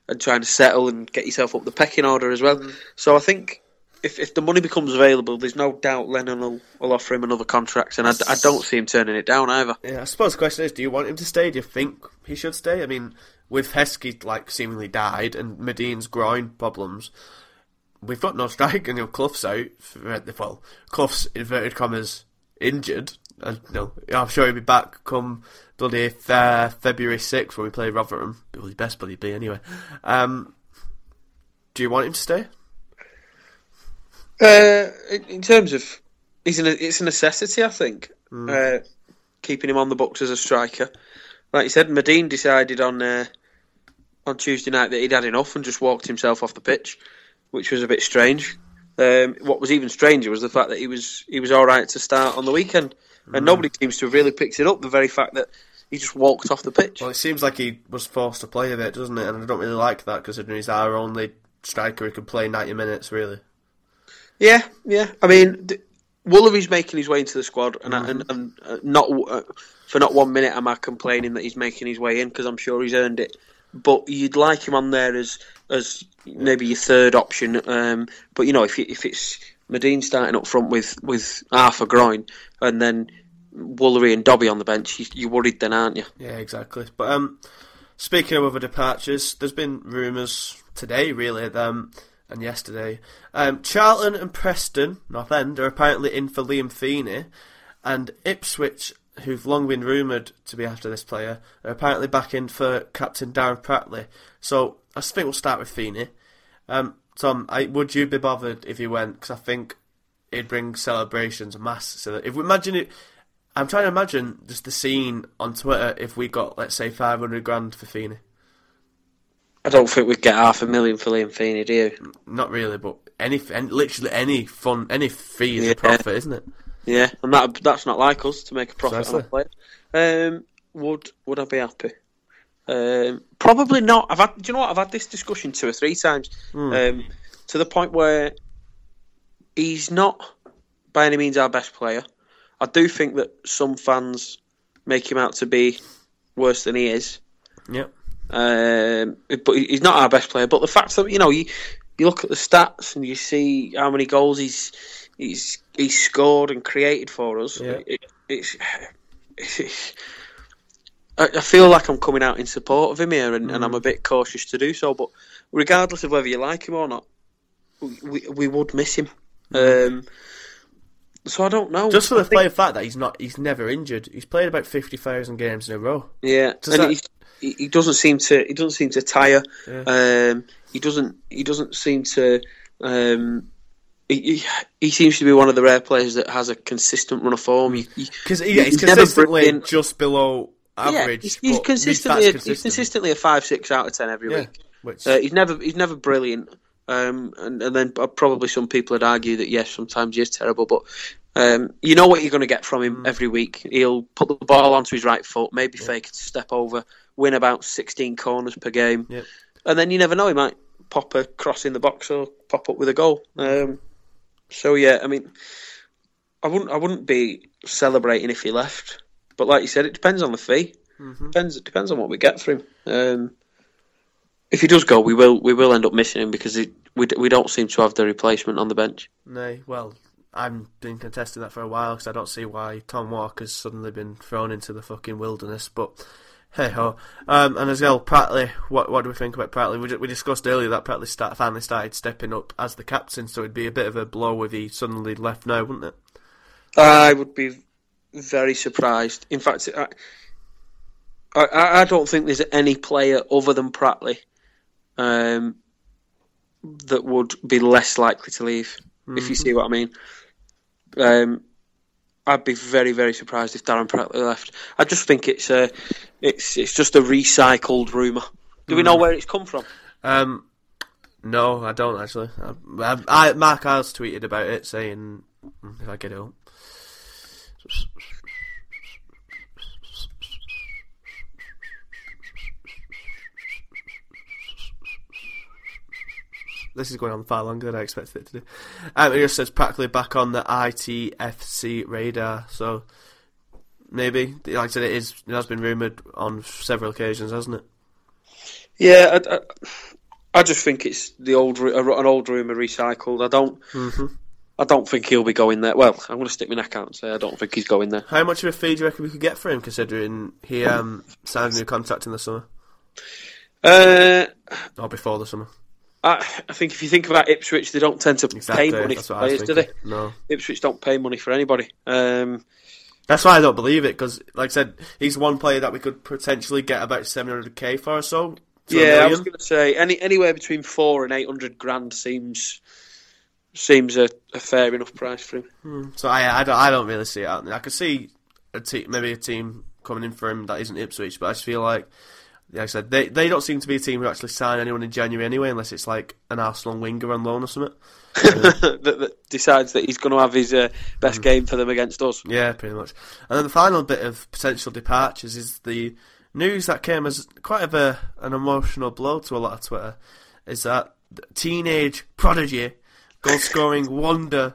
and trying to settle and get yourself up the pecking order as well. So I think. If, if the money becomes available, there's no doubt Lennon will, will offer him another contract, and I, I don't see him turning it down either. Yeah, I suppose the question is, do you want him to stay? Do you think he should stay? I mean, with Heskey like seemingly died and Madine's groin problems, we've got no striker. You know, Clough's out. For, well, Clough's inverted commas injured. And, you I'm sure he'll be back come bloody uh, February 6th when we play Rotherham. Well, he best bloody be anyway. Um, do you want him to stay? Uh, in, terms of, he's an, it's a necessity, I think. Uh, keeping him on the books as a striker, like you said, Madine decided on uh, on Tuesday night that he'd had enough and just walked himself off the pitch, which was a bit strange. Um, what was even stranger was the fact that he was he was all right to start on the weekend, and nobody seems to have really picked it up. The very fact that he just walked off the pitch. Well, it seems like he was forced to play a bit, doesn't it? And I don't really like that considering he's our only striker who can play 90 minutes, really. Yeah, yeah. I mean, th- Woolery's making his way into the squad, and I, and, and uh, not uh, for not one minute am I complaining that he's making his way in because I'm sure he's earned it. But you'd like him on there as as maybe your third option. Um, but you know, if if it's Madine starting up front with with Arthur Groin, and then Woolery and Dobbie on the bench, you, you're worried then, aren't you? Yeah, exactly. But um, speaking of other departures, there's been rumours today, really, um, and yesterday. Um, Charlton and Preston, North End, are apparently in for Liam Feeney, and Ipswich, who've long been rumoured to be after this player, are apparently back in for Captain Darren Pratley. So I think we'll start with Feeney. Um, Tom, I, would you be bothered if he went? Because I think it'd bring celebrations, mass. So if we imagine it, I'm trying to imagine just the scene on Twitter if we got, let's say, 500 grand for Feeney. I don't think we'd get half a million for Liam Feeney, do you? Not really, but any, any literally any fun, any fee is Yeah. a profit, isn't it? Yeah, and that that's not like us to make a profit on a player. Um, would would I be happy? Um, probably not. I've had. Do you know what? I've had this discussion two or three times, um, to the point where he's not by any means our best player. I do think that some fans make him out to be worse than he is. Yep. Um, but he's not our best player. But the fact that you know you you look at the stats and you see how many goals he's he's he's scored and created for us. Yeah. It, it's, it's I feel like I'm coming out in support of him here, and, and I'm a bit cautious to do so. But regardless of whether you like him or not, we we, would miss him. Um, so I don't know. Just for the think- plain fact that he's not, he's never injured. He's played about 50,000 games in a row. Yeah, Does and that- he doesn't seem to he doesn't seem to tire. Yeah. Um, he doesn't he doesn't seem to. Um, he, he, he seems to be one of the rare players that has a consistent run of form. He, he, Because yeah, he's He's never consistently just below yeah, average. he's, he's consistently a, consistent. he's consistently a five six out of ten every Yeah, week. which Uh, he's never he's never brilliant. Um, and, and then probably some people would argue that yes, sometimes he is terrible, but um, you know what you're going to get from him Mm. every week. He'll put the ball onto his right foot, maybe fake a step over, win about 16 corners per game, Yep. and then you never know. He might pop a cross in the box or pop up with a goal. Um, so yeah, I mean, I wouldn't I wouldn't be celebrating if he left, but like you said, it depends on the fee. Mm-hmm. Depends it depends on what we get for him. Um, if he does go, we will we will end up missing him because it, we d- we don't seem to have the replacement on the bench. No, well, I've been contesting that for a while because I don't see why Tom Walker's suddenly been thrown into the fucking wilderness. But hey ho. Um, and as well, Pratley, What what do we think about Pratley? We, we discussed earlier that Pratley start, finally started stepping up as the captain, so it'd be a bit of a blow if he suddenly left now, wouldn't it? I would be very surprised. In fact, I, I, I don't think there's any player other than Pratley um, that would be less likely to leave. If you see what I mean. Um, I'd be very, very surprised if Darren Pratley left. I just think it's a, it's it's just a recycled rumor. Do we know where it's come from? Um, no, I don't actually. I, I, I, Marc Iles tweeted about it saying, if I get it up, This is going on far longer than I expected it to do. Um, it just says practically back on the ITFC radar, so maybe, like I said, it is. It has been rumoured on several occasions, hasn't it? Yeah, I, I, I just think it's the old an old rumor recycled. I don't. Mm-hmm. I don't think he'll be going there. Well, I'm going to stick my neck out and say I don't think he's going there. How much of a fee do you reckon we could get for him, considering he um, signed a new contract in the summer Uh, or before the summer? I, I think if you think about Ipswich, they don't tend to Exactly. pay money That's for what I was players, do they? No. Ipswich don't pay money for anybody. Um, That's why I don't believe it because, like I said, he's one player that we could potentially get about 700k for or so. yeah, I was going to say any anywhere between four and eight hundred grand seems seems a, a fair enough price for him. So I, I, don't, I don't really see it. I could see a te- maybe a team coming in for him that isn't Ipswich, but I just feel like, like I said, they they don't seem to be a team who actually sign anyone in January anyway, unless it's like an Arsenal winger on loan or something. that, that decides that he's going to have his uh, best game for them against us. Yeah, pretty much. And then the final bit of potential departures is the news that came as quite of a an emotional blow to a lot of Twitter. Is that teenage prodigy, goal scoring wonder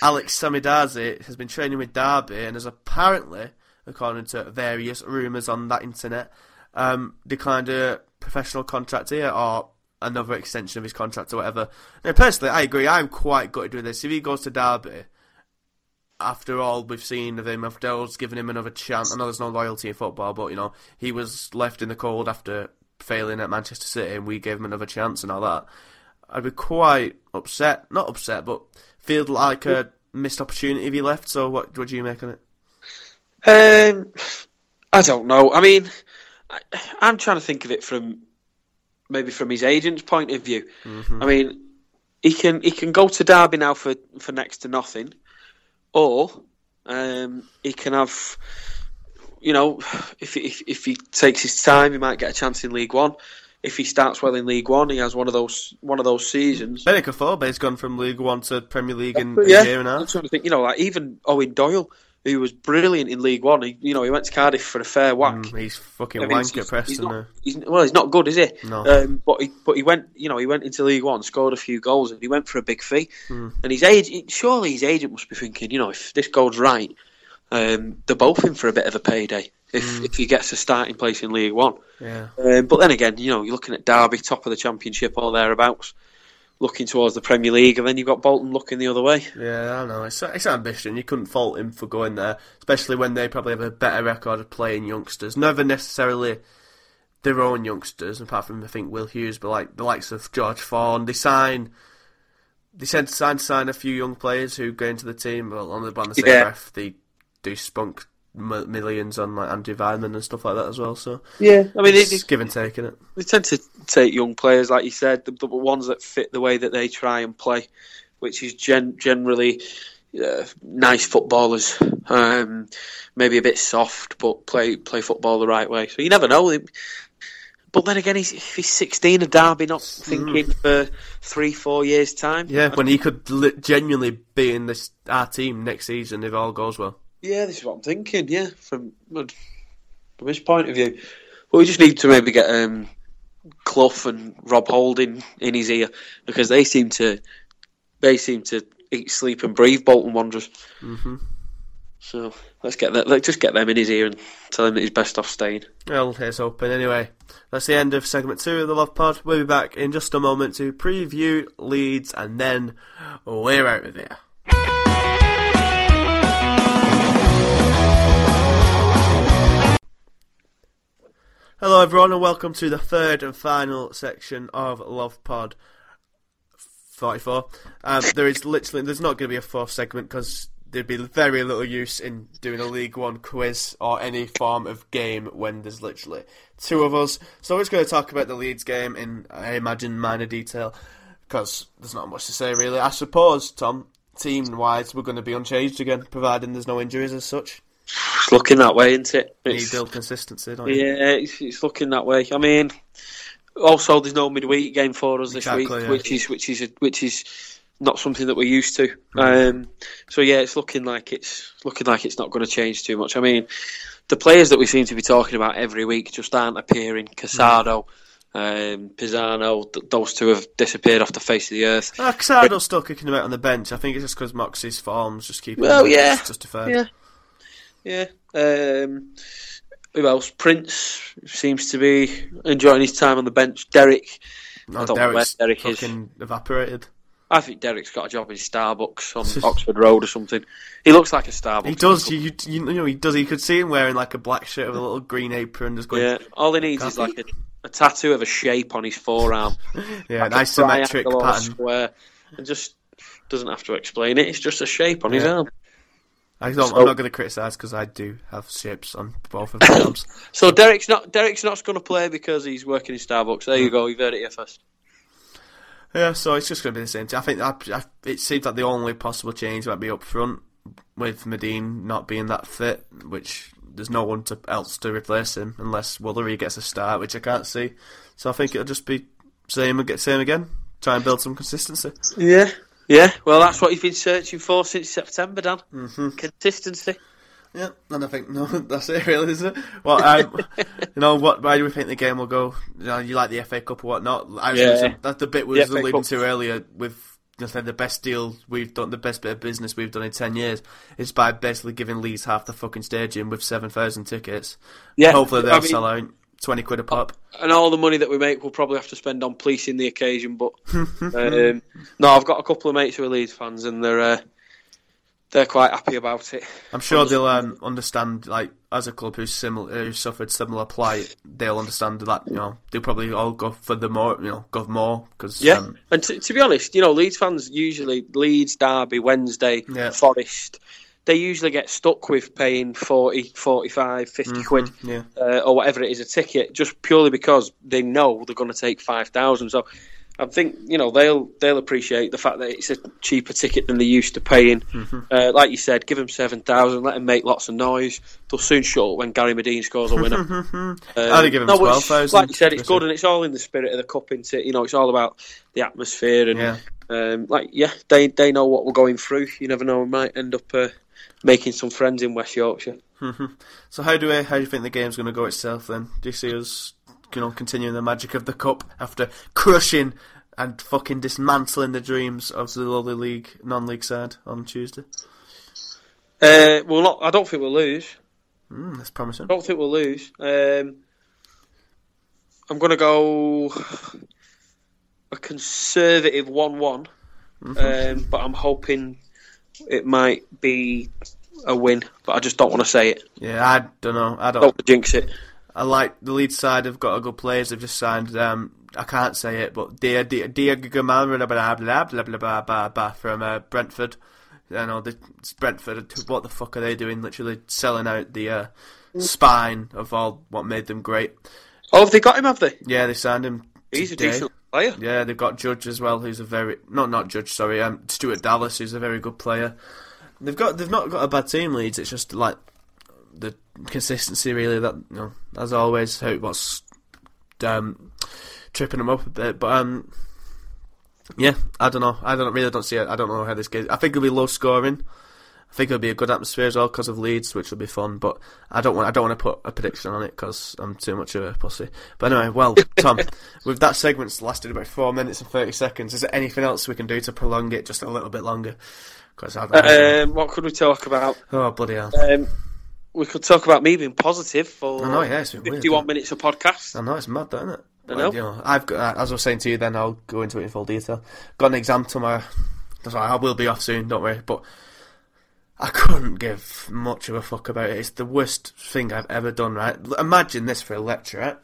Alex Samizadeh has been training with Derby and has apparently, according to various rumours on that internet, um, declined a professional contract here or another extension of his contract or whatever. Now, personally, I agree. I'm quite gutted with this. If he goes to Derby, after all we've seen of him, after us giving him another chance, I know there's no loyalty in football, but you know he was left in the cold after failing at Manchester City, and we gave him another chance and all that. I'd be quite upset, not upset, but feel like a missed opportunity if he left. So, what, what do you make of it? Um, I don't know. I mean, I, I'm trying to think of it from maybe from his agent's point of view. I mean, he can he can go to Derby now for, for next to nothing, or um, he can have, you know, if, if if he takes his time, he might get a chance in League One. If he starts well in League One, he has one of those one of those seasons. Benik Afobe's gone from League One to Premier League in But a year and a I'm half. trying to think. You know, like even Eoin Doyle, who was brilliant in League One. He, you know, he went to Cardiff for a fair whack. Mm, he's fucking I mean, wank he's- at Preston he's not, he's, well, he's not good, is he? No. Um, but he, but he went, you know, he went into League One, scored a few goals, and he went for a big fee. Hmm. And his agent, surely his agent must be thinking, you know, if this goes right, um, they're both in for a bit of a payday if Hmm. if he gets a starting place in League One. Yeah. Um, but then again, you know, you're looking at Derby, top of the Championship or thereabouts, looking towards the Premier League, and then you've got Bolton looking the other way. Yeah, I know. It's, it's ambition. You couldn't fault him for going there, especially when they probably have a better record of playing youngsters. Never necessarily their own youngsters, apart from I think Will Hughes, but like the likes of George Thorne. They sign, they send sign sign a few young players who go into the team. Well, on the, on the same Yeah. breath, they do spunk m- millions on like Andy Weimann and stuff like that as well. So Yeah, I mean, it's it, give and take in it. they tend to take young players, like you said, the, the ones that fit the way that they try and play, which is gen- generally uh, nice footballers, um, maybe a bit soft, but play play football the right way. So you never know. But then again, he's, if he's 16 of Derby, not thinking for three, four years' time. Yeah, when he could li- genuinely be in this our team next season if all goes well. Yeah, this is what I'm thinking. Yeah, from from his point of view, but we just need to maybe get um, Clough and Rob Holding in his ear because they seem to they seem to eat, sleep, and breathe Bolton Wanderers. hmm So let's get that. Let's just get them in his ear and tell him that he's best off staying. Well, here's open. Anyway, that's the end of segment two of the Love Pod. We'll be back in just a moment to preview Leeds, and then we're out of here. Hello, everyone, and welcome to the third and final section of Love Pod 44. Um, there is literally, there's not going to be a fourth segment because there'd be very little use in doing a League One quiz or any form of game when there's literally two of us. So we're just going to talk about the Leeds game in, I imagine, minor detail because there's not much to say really. I suppose, Tom, team wise, we're going to be unchanged again, providing there's no injuries as such. It's looking that way, isn't it? You need It's- build consistency, don't you? yeah, it's, it's looking that way. I mean, also there's no midweek game for us this Exactly, week, yeah. which is which is which is not something that we're used to. Um, so yeah, it's looking like it's looking like it's not going to change too much. I mean, the players that we seem to be talking about every week just aren't appearing. Casado, um, Pisano, th- those two have disappeared off the face of the earth. Uh, Casado's still kicking about on the bench. I think it's just because Moxey's form's just keeping Well, him yeah. justified. Yeah, yeah. Um, who else? Prince seems to be enjoying his time on the bench. Derik, No, I don't know where Derik's Derik is. fucking evaporated. I think Derik's got a job in Starbucks on Oxford Road or something. He looks like a Starbucks. He does. You, you, know, he does. You could see him wearing like a black shirt with a little green apron, just going, Yeah, all he needs is like a, a tattoo of a shape on his forearm. yeah, like a nice symmetric triangle or a pattern. Square, and just doesn't have to explain it. It's just a shape on his arm. I don't, So- I'm not going to criticise because I do have ships on both of my arms. So Derik's not Derik's not going to play because he's working in Starbucks. There you go. You've heard it here first. Yeah, so it's just going to be the same. thing. I think that, I, it seems like the only possible change might be up front with Madine not being that fit, which there's no one to, else to replace him unless Woolery gets a start, which I can't see. So I think it'll just be same again, same again. Try and build some consistency. Yeah, yeah. Well, that's what you've been searching for since September, Dan. Mm-hmm. Consistency. Yeah, and I think no, that's it, really, isn't it? Well, um, you know, what? Why do we think the game will go? You know, you like the FA Cup or whatnot? I was Yeah. that's the bit we was alluding Cup. to earlier with. you know, the best deal we've done, the best bit of business we've done in ten years, is by basically giving Leeds half the fucking stadium with seven thousand tickets. Yeah. Hopefully they'll I mean- sell out twenty quid a pop. and all the money that we make we'll probably have to spend on policing the occasion. But um, no, I've got a couple of mates who are Leeds fans, and they're uh, they're quite happy about it. I'm sure they'll um, understand, like as a club who's similar, who suffered similar plight, they'll understand that you know they'll probably all go for the more, you know, go for more because Yeah, um, and to, to be honest, you know, Leeds fans usually Leeds, Derby, Wednesday, Yeah. Forest. They usually get stuck with paying 40, 45, 50 quid yeah. uh, or whatever it is a ticket, just purely because they know they're going to take five thousand. So I think you know they'll they'll appreciate the fact that it's a cheaper ticket than they're used to paying. Uh, like you said, give them seven thousand, let them make lots of noise. They'll soon shut up when Gary Madine scores a winner. Um, I'd give him no, 12,000, Like you said, it's good and it's all in the spirit of the cup, is? You know, it's all about the atmosphere and Yeah. um, like yeah, they they know what we're going through. You never know, we might end up uh, making some friends in West Yorkshire. So how do we, how do you think the game's going to go itself then? Do you see us, you know, continuing the magic of the cup after crushing and fucking dismantling the dreams of the lowly league non-league side on Tuesday? Uh, well, not. I don't think we'll lose. Mm, that's promising. I don't think we'll lose. Um, I'm going to go a conservative one-one, um, but I'm hoping it might be a win, but I just don't want to say it. Yeah, I don't know. I don't, don't jinx it. I like the lead side. Have got a good players. They've just signed. Um, I can't say it, but Dia Dia Dia from uh, Brentford. I know the Brentford. What the fuck are they doing? Literally selling out the uh, mm. spine of all what made them great. Oh, have they got him? Have they? Yeah, they signed him. He's today. a decent player. Yeah, they've got Judge as well, who's a very not not Judge, sorry, um, Stuart Dallas, who's a very good player. They've got they've not got a bad team Leeds. It's just like the consistency, really. That you know, as always, hope what's um, tripping them up a bit. But um, yeah, I don't know. I don't really don't see it. I don't know how this game. I think it'll be low scoring. I think it'll be a good atmosphere as well because of Leeds, which will be fun. But I don't want I don't want to put a prediction on it because I'm too much of a pussy. But anyway, well, Tom, with that segment's lasted about four minutes and thirty seconds. Is there anything else we can do to prolong it just a little bit longer? Because I don't. Um, what could we talk about? oh bloody hell! Um, we could talk about me being positive for I know, yeah, it's been weird, 51 isn't minutes of podcast. I know it's mad, isn't it? I Like, know. you know, I've got, uh, as I was saying to you, then I'll go into it in full detail. Got an exam tomorrow. That's why I will be off soon. Don't worry. But I couldn't give much of a fuck about it. It's the worst thing I've ever done. Right? Imagine this for a lecture. Right?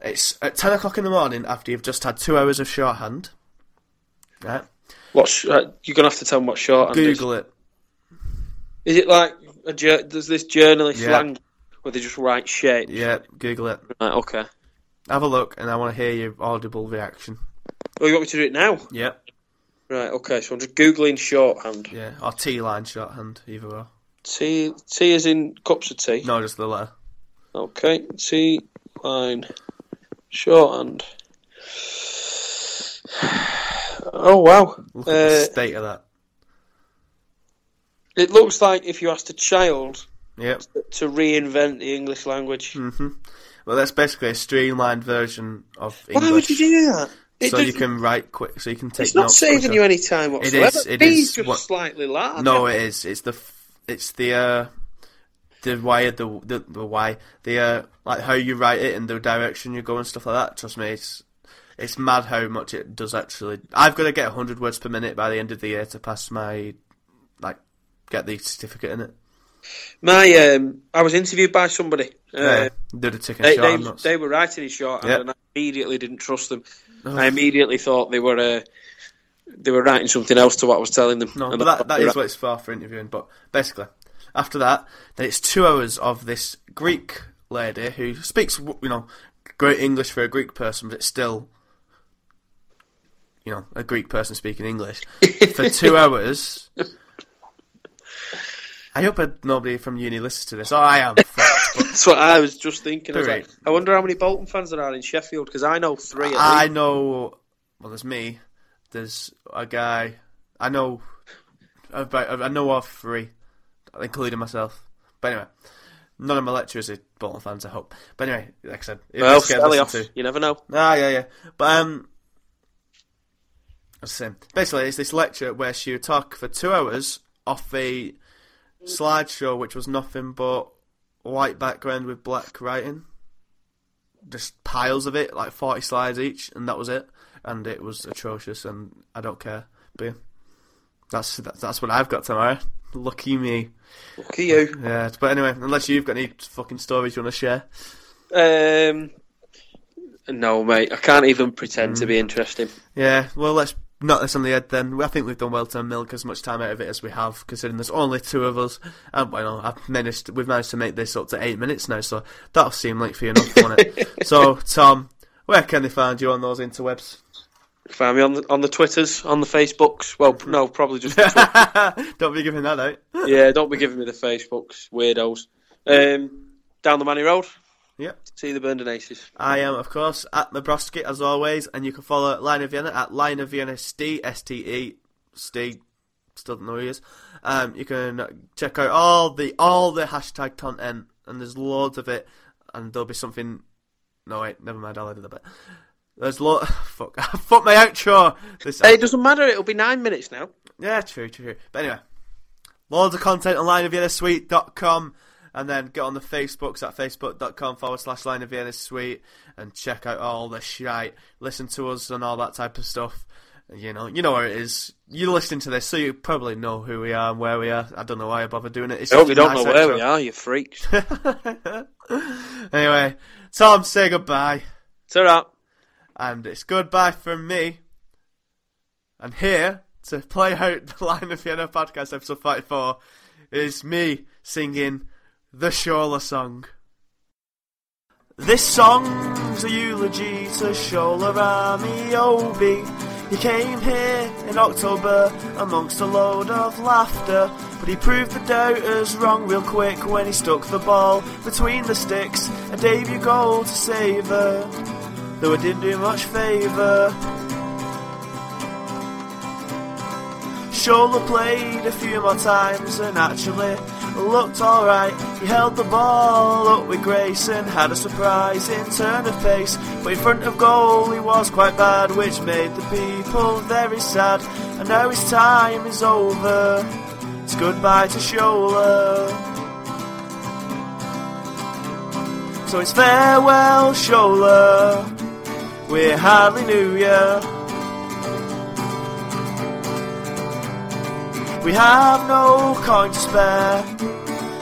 It's at ten o'clock in the morning after you've just had two hours of shorthand. Right? What's uh, you're gonna have to tell me what shorthand is. Google it. Is it like a there's this journalist Yeah. slang where they just write shit? Yeah, Google it. Right, okay. Have a look, and I want to hear your audible reaction. Oh, you want me to do it now? Yep. Right, okay. So I'm just googling shorthand. Yeah. Or T line shorthand, either way. T T is in cups of tea. No, just the letter. Okay, T line shorthand. Oh wow! Look at the Uh, state of that. it looks like if you asked a child Yep. to reinvent the English language, hmm Well, that's basically a streamlined version of English. why would you do that? It so you can write quick. So you can take. It. It's not saving quicker. you any time whatsoever. is, it B's is just what- slightly larger. No, it is. It's the. It's the. uh the why the the, the why the uh like how you write it and the direction you go and stuff like that. Trust me, it's it's mad how much it does actually. I've got to get hundred words per minute by the end of the year to pass my like get the certificate in it. My, um, I was interviewed by somebody. Uh, yeah, did a ticket they, shot. they, they were writing it short, Yeah. and I immediately didn't trust them. Oh. I immediately thought they were uh, they were writing something else to what I was telling them. No, but that, that is what it's for for interviewing. But basically, after that, then it's two hours of this Greek lady who speaks, you know, great English for a Greek person, but it's still, you know, a Greek person speaking English for two hours. I hope nobody from uni listens to this. Oh, I am. That's what I was just thinking. I, was like, I wonder how many Bolton fans there are in Sheffield because I know three. I least. know. Well, there's me. There's a guy. I know. About, I know of three, including myself. But anyway, none of my lecturers are Bolton fans. I hope. But anyway, like I said, Well, this gets Sally listened off. You never know. Ah, yeah, yeah. But um, same. Basically, it's this lecture where she would talk for two hours off a slideshow, which was nothing but white background with black writing, just piles of it, like forty slides each, and that was it. And it was atrocious, and I don't care. But yeah, that's that's, that's what I've got tomorrow. Lucky me. Lucky you. Yeah, but anyway, unless you've got any fucking stories you want to share. Um, no, mate. I can't even pretend Mm. to be interesting. Yeah, well, let's knock this on the head then. I think we've done well to milk as much time out of it as we have, considering there's only two of us. And well, I've managed, we've managed to make this up to eight minutes now, so that'll seem like for enough, won't it? so, Tom, where can they find you on those interwebs? Find me on the on the Twitters, on the Facebooks. Well, no, probably just. the Don't be giving that out. yeah, don't be giving me the Facebooks, weirdos. Um, down the Manny Road. Yep. See the Burnden Aces. I am, of course, at Mabroski, as always, and you can follow Lion of Vienna at Lion of Vienna Ste, S-T-E, Ste, still don't know who he is. Um, you can check out all the all the hashtag content, and there's loads of it, and there'll be something. No wait, never mind. I'll edit a bit. There's lo fuck, fuck my outro. This Hey, it doesn't matter. It'll be nine minutes now. yeah, true, true, true. But anyway, loads of content on lionofviennasuite.com and then get on the Facebooks at facebook.com forward slash Lion of Vienna Suite and check out all the shite. Listen to us and all that type of stuff. You know, you know where it is. You're listening to this, so you probably know who we are and where we are. I don't know why I bother doing it. It's I hope you don't nice know where outro. we are, you freaks. anyway, Tom, say goodbye. Ta-ra. And it's goodbye from me. And here, to play out the Lion of Vienna podcast episode 44, is me singing the Shola song. This song's a eulogy to Shola Ameobi. He came here in October amongst a load of laughter, but he proved the doubters wrong real quick when he stuck the ball between the sticks. A debut goal to savour, though it didn't do much favour. Shola played a few more times and actually looked alright. He held the ball up with grace and had a surprising turn of pace. But in front of goal he was quite bad, which made the people very sad. And now his time is over. It's goodbye to Shola. So it's farewell, Shola. We hardly knew ya. We have no coin to spare,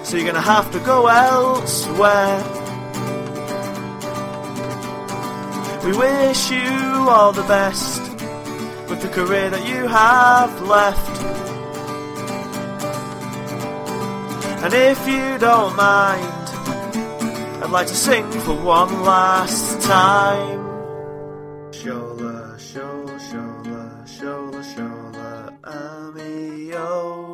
so you're gonna have to go elsewhere. We wish you all the best with the career that you have left. And if you don't mind, I'd like to sing for one last time. Sure. radio.